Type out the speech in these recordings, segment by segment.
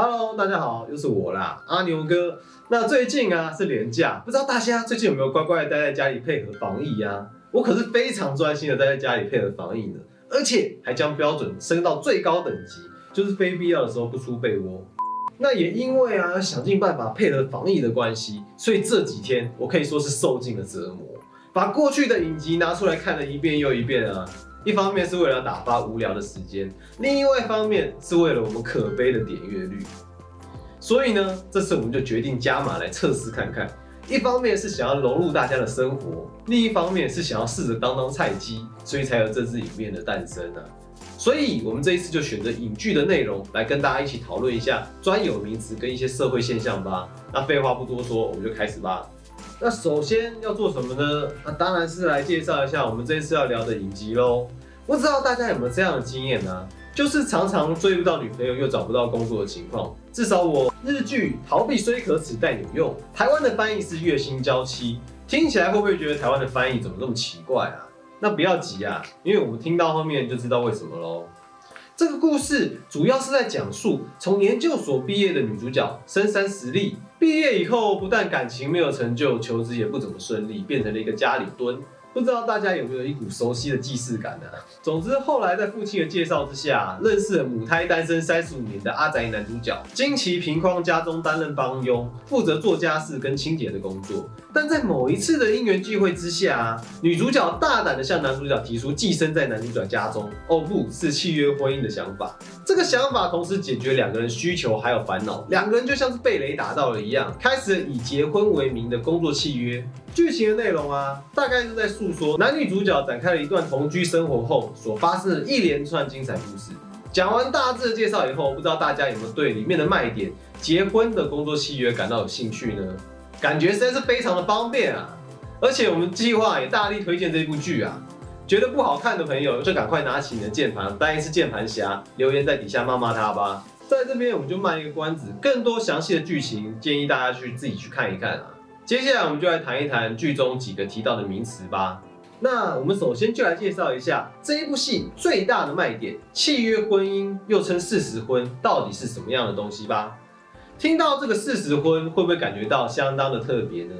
Hello，大家好，又是我啦，阿牛哥。那最近啊是年假，不知道大家最近有没有乖乖的待在家里配合防疫啊？我可是非常专心的待在家里配合防疫呢，而且还将标准升到最高等级，就是非必要的时候不出被窝。那也因为啊想尽办法配合防疫的关系，所以这几天我可以说是受尽了折磨，把过去的影集拿出来看了一遍又一遍啊。一方面是为了打发无聊的时间，另外一方面是为了我们可悲的点阅率。所以呢，这次我们就决定加码来测试看看。一方面是想要融入大家的生活，另一方面是想要试着当当菜鸡，所以才有这支影片的诞生呢。所以，我们这一次就选择影剧的内容来跟大家一起讨论一下专有名词跟一些社会现象吧。那废话不多说，我们就开始吧。那首先要做什么呢？那当然是来介绍一下我们这一次要聊的影集喽。不知道大家有没有这样的经验呢？就是常常追不到女朋友又找不到工作的情况。至少我日剧逃避虽可耻但有用，台湾的翻译是月薪娇妻，听起来会不会觉得台湾的翻译怎么这么奇怪啊？那不要急啊，因为我们听到后面就知道为什么喽。这个故事主要是在讲述从研究所毕业的女主角深山实力，毕业以后不但感情没有成就，求职也不怎么顺利，变成了一个家里蹲。不知道大家有没有一股熟悉的既视感呢？总之，后来在父亲的介绍之下，认识了母胎单身三十五年的阿宅男主角，金奇平匡家中担任帮佣，负责做家事跟清洁的工作。但在某一次的因缘聚会之下，女主角大胆的向男主角提出寄生在男主角家中，哦不是契约婚姻的想法。这个想法同时解决两个人需求还有烦恼，两个人就像是被雷打到了一样，开始以结婚为名的工作契约。剧情的内容啊，大概是在诉说男女主角展开了一段同居生活后所发生的一连串精彩故事。讲完大致的介绍以后，不知道大家有没有对里面的卖点——结婚的工作契约感到有兴趣呢？感觉实在是非常的方便啊！而且我们计划也大力推荐这部剧啊。觉得不好看的朋友，就赶快拿起你的键盘，当一次键盘侠，留言在底下骂骂他吧。在这边我们就卖一个关子，更多详细的剧情建议大家去自己去看一看啊。接下来我们就来谈一谈剧中几个提到的名词吧。那我们首先就来介绍一下这一部戏最大的卖点——契约婚姻，又称事实婚，到底是什么样的东西吧？听到这个事实婚，会不会感觉到相当的特别呢？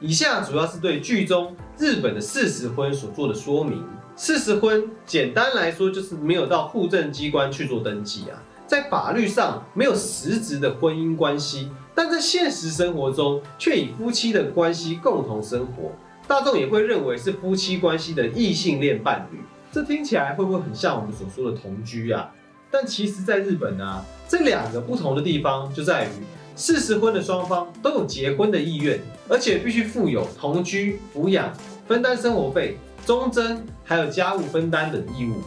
以下主要是对剧中日本的事实婚所做的说明。事实婚简单来说就是没有到户政机关去做登记啊，在法律上没有实质的婚姻关系。但在现实生活中，却以夫妻的关系共同生活，大众也会认为是夫妻关系的异性恋伴侣。这听起来会不会很像我们所说的同居啊？但其实，在日本呢，这两个不同的地方就在于，事实婚的双方都有结婚的意愿，而且必须负有同居、抚养、分担生活费、忠贞，还有家务分担等义务。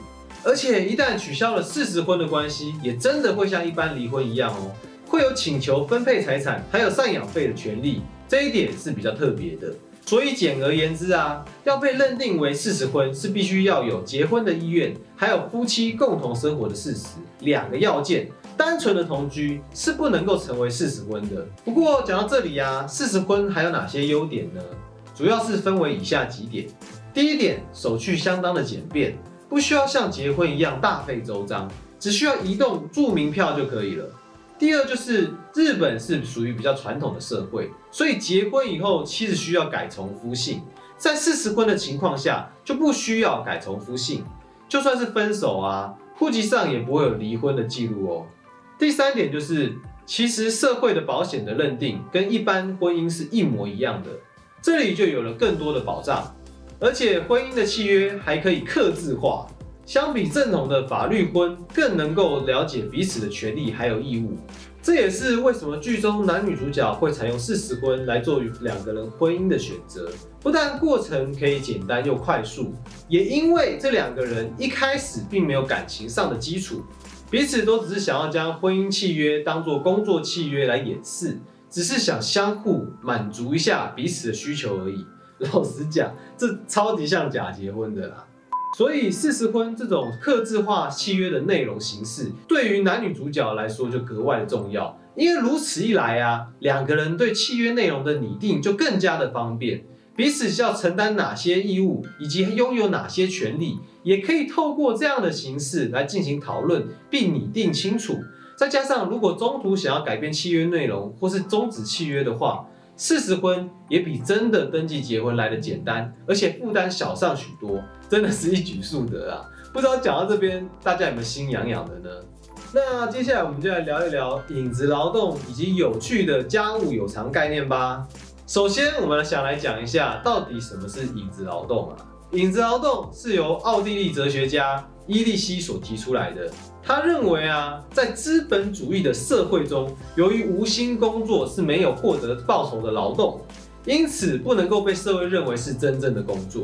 而且一旦取消了事实婚的关系，也真的会像一般离婚一样哦。会有请求分配财产，还有赡养费的权利，这一点是比较特别的。所以简而言之啊，要被认定为事实婚，是必须要有结婚的意愿，还有夫妻共同生活的事实两个要件。单纯的同居是不能够成为事实婚的。不过讲到这里啊，事实婚还有哪些优点呢？主要是分为以下几点。第一点，手续相当的简便，不需要像结婚一样大费周章，只需要移动住民票就可以了。第二就是日本是属于比较传统的社会，所以结婚以后妻子需要改从夫姓，在事实婚的情况下就不需要改从夫姓，就算是分手啊，户籍上也不会有离婚的记录哦。第三点就是，其实社会的保险的认定跟一般婚姻是一模一样的，这里就有了更多的保障，而且婚姻的契约还可以刻字化。相比正统的法律婚，更能够了解彼此的权利还有义务。这也是为什么剧中男女主角会采用事实婚来作为两个人婚姻的选择。不但过程可以简单又快速，也因为这两个人一开始并没有感情上的基础，彼此都只是想要将婚姻契约当做工作契约来掩饰，只是想相互满足一下彼此的需求而已。老实讲，这超级像假结婚的啦。所以，四十婚这种克制化契约的内容形式，对于男女主角来说就格外的重要。因为如此一来啊，两个人对契约内容的拟定就更加的方便，彼此需要承担哪些义务，以及拥有哪些权利，也可以透过这样的形式来进行讨论并拟定清楚。再加上如果中途想要改变契约内容或是终止契约的话，事实婚也比真的登记结婚来的简单，而且负担小上许多，真的是一举数得啊！不知道讲到这边，大家有没有心痒痒的呢？那接下来我们就来聊一聊影子劳动以及有趣的家务有偿概念吧。首先，我们想来讲一下，到底什么是影子劳动啊？影子劳动是由奥地利哲学家伊利希所提出来的。他认为啊，在资本主义的社会中，由于无心工作是没有获得报酬的劳动，因此不能够被社会认为是真正的工作。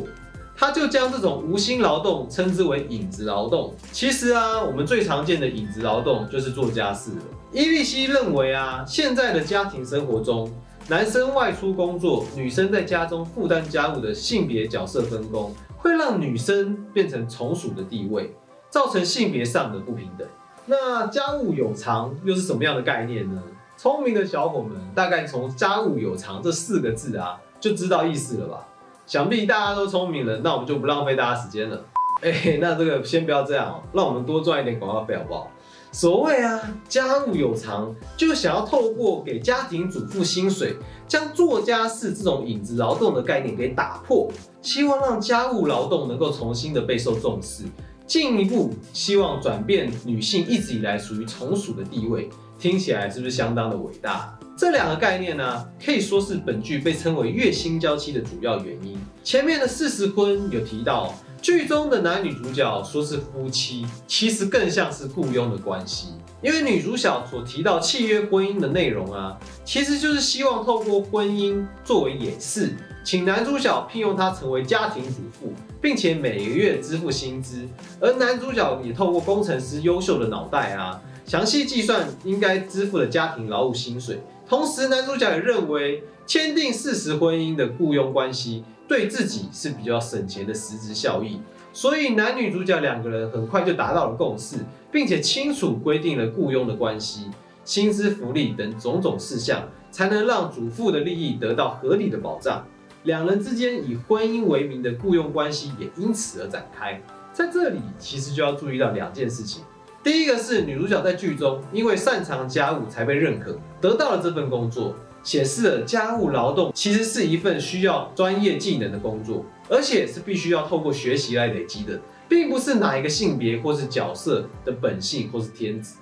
他就将这种无心劳动称之为影子劳动。其实啊，我们最常见的影子劳动就是做家事了。伊利希认为啊，现在的家庭生活中，男生外出工作，女生在家中负担家务的性别角色分工，会让女生变成从属的地位，造成性别上的不平等。那家务有偿又是什么样的概念呢？聪明的小伙们大概从“家务有偿”这四个字啊，就知道意思了吧？想必大家都聪明了，那我们就不浪费大家时间了。哎，那这个先不要这样，让我们多赚一点广告费好不好？所谓啊，家务有偿，就想要透过给家庭主妇薪水，将做家事这种影子劳动的概念给打破，希望让家务劳动能够重新的备受重视，进一步希望转变女性一直以来属于从属的地位。听起来是不是相当的伟大？这两个概念呢，可以说是本剧被称为月薪娇妻的主要原因。前面的事实婚有提到，剧中的男女主角说是夫妻，其实更像是雇佣的关系。因为女主角所提到契约婚姻的内容啊，其实就是希望透过婚姻作为掩饰，请男主角聘用她成为家庭主妇，并且每个月支付薪资，而男主角也透过工程师优秀的脑袋啊，详细计算应该支付的家庭劳务薪水。同时，男主角也认为签订事实婚姻的雇佣关系对自己是比较省钱的实质效益，所以男女主角两个人很快就达到了共识，并且清楚规定了雇佣的关系、薪资福利等种种事项，才能让主妇的利益得到合理的保障。两人之间以婚姻为名的雇佣关系也因此而展开。在这里，其实就要注意到两件事情。第一个是女主角在剧中因为擅长家务才被认可，得到了这份工作，显示了家务劳动其实是一份需要专业技能的工作，而且是必须要透过学习来累积的，并不是哪一个性别或是角色的本性或是天职。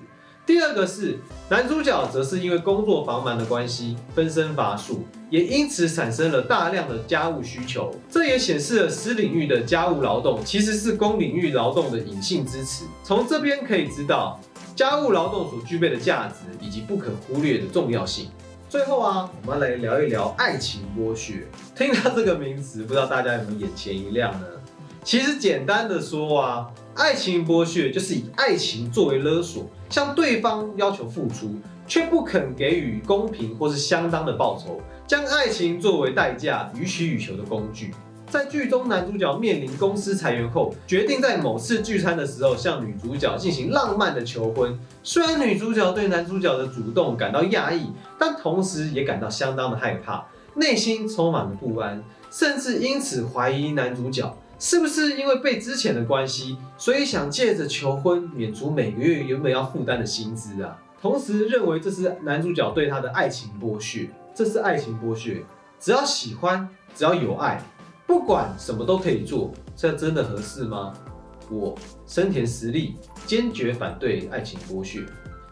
第二个是男主角，则是因为工作繁忙的关系，分身乏术，也因此产生了大量的家务需求。这也显示了私领域的家务劳动其实是公领域劳动的隐性支持。从这边可以知道，家务劳动所具备的价值以及不可忽略的重要性。最后啊，我们来聊一聊爱情剥削。听到这个名词，不知道大家有没有眼前一亮呢？其实简单的说啊。爱情剥削就是以爱情作为勒索，向对方要求付出，却不肯给予公平或是相当的报酬，将爱情作为代价予取予求的工具。在剧中，男主角面临公司裁员后，决定在某次聚餐的时候向女主角进行浪漫的求婚。虽然女主角对男主角的主动感到讶异，但同时也感到相当的害怕，内心充满了不安，甚至因此怀疑男主角。是不是因为被之前的关系，所以想借着求婚免除每个月原本要负担的薪资啊？同时认为这是男主角对她的爱情剥削，这是爱情剥削。只要喜欢，只要有爱，不管什么都可以做，这真的合适吗？我生田实力坚决反对爱情剥削。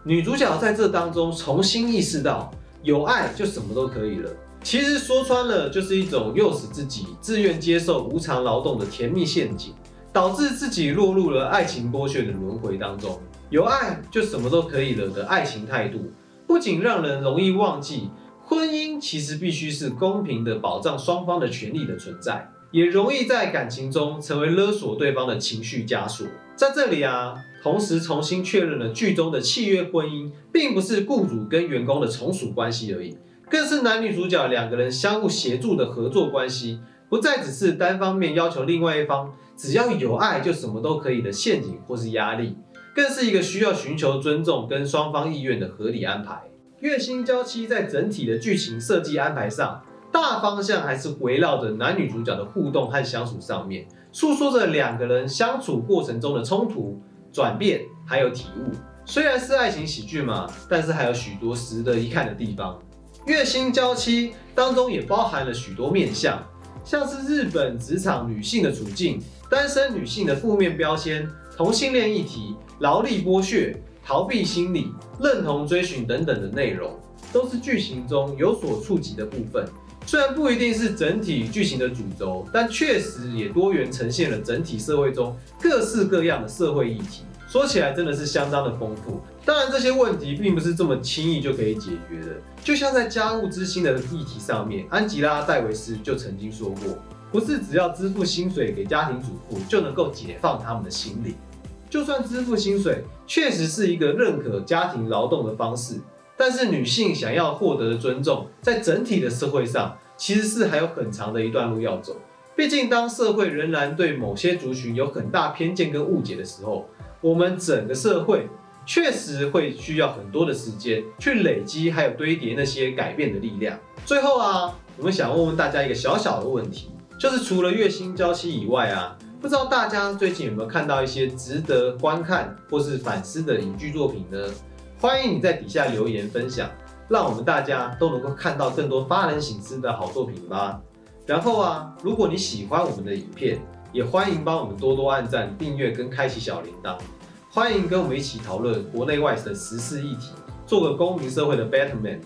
女主角在这当中重新意识到，有爱就什么都可以了。其实说穿了，就是一种诱使自己自愿接受无偿劳动的甜蜜陷阱，导致自己落入了爱情剥削的轮回当中。有爱就什么都可以了的爱情态度，不仅让人容易忘记婚姻其实必须是公平的保障双方的权利的存在，也容易在感情中成为勒索对方的情绪枷锁。在这里啊，同时重新确认了剧中的契约婚姻，并不是雇主跟员工的从属关系而已。更是男女主角两个人相互协助的合作关系，不再只是单方面要求另外一方只要有爱就什么都可以的陷阱或是压力，更是一个需要寻求尊重跟双方意愿的合理安排。月薪娇妻在整体的剧情设计安排上，大方向还是围绕着男女主角的互动和相处上面，诉说着两个人相处过程中的冲突、转变还有体悟。虽然是爱情喜剧嘛，但是还有许多值得一看的地方。月薪娇妻当中也包含了许多面向，像是日本职场女性的处境、单身女性的负面标签、同性恋议题、劳力剥削、逃避心理、认同追寻等等的内容，都是剧情中有所触及的部分。虽然不一定是整体剧情的主轴，但确实也多元呈现了整体社会中各式各样的社会议题。说起来真的是相当的丰富。当然，这些问题并不是这么轻易就可以解决的。就像在家务之心的议题上面，安吉拉·戴维斯就曾经说过，不是只要支付薪水给家庭主妇就能够解放他们的心灵。就算支付薪水确实是一个认可家庭劳动的方式，但是女性想要获得的尊重，在整体的社会上其实是还有很长的一段路要走。毕竟，当社会仍然对某些族群有很大偏见跟误解的时候，我们整个社会确实会需要很多的时间去累积，还有堆叠那些改变的力量。最后啊，我们想问问大家一个小小的问题，就是除了月薪交期以外啊，不知道大家最近有没有看到一些值得观看或是反思的影剧作品呢？欢迎你在底下留言分享，让我们大家都能够看到更多发人省思的好作品吧。然后啊，如果你喜欢我们的影片，也欢迎帮我们多多按赞、订阅跟开启小铃铛。欢迎跟我们一起讨论国内外的时事议题，做个公民社会的 better man。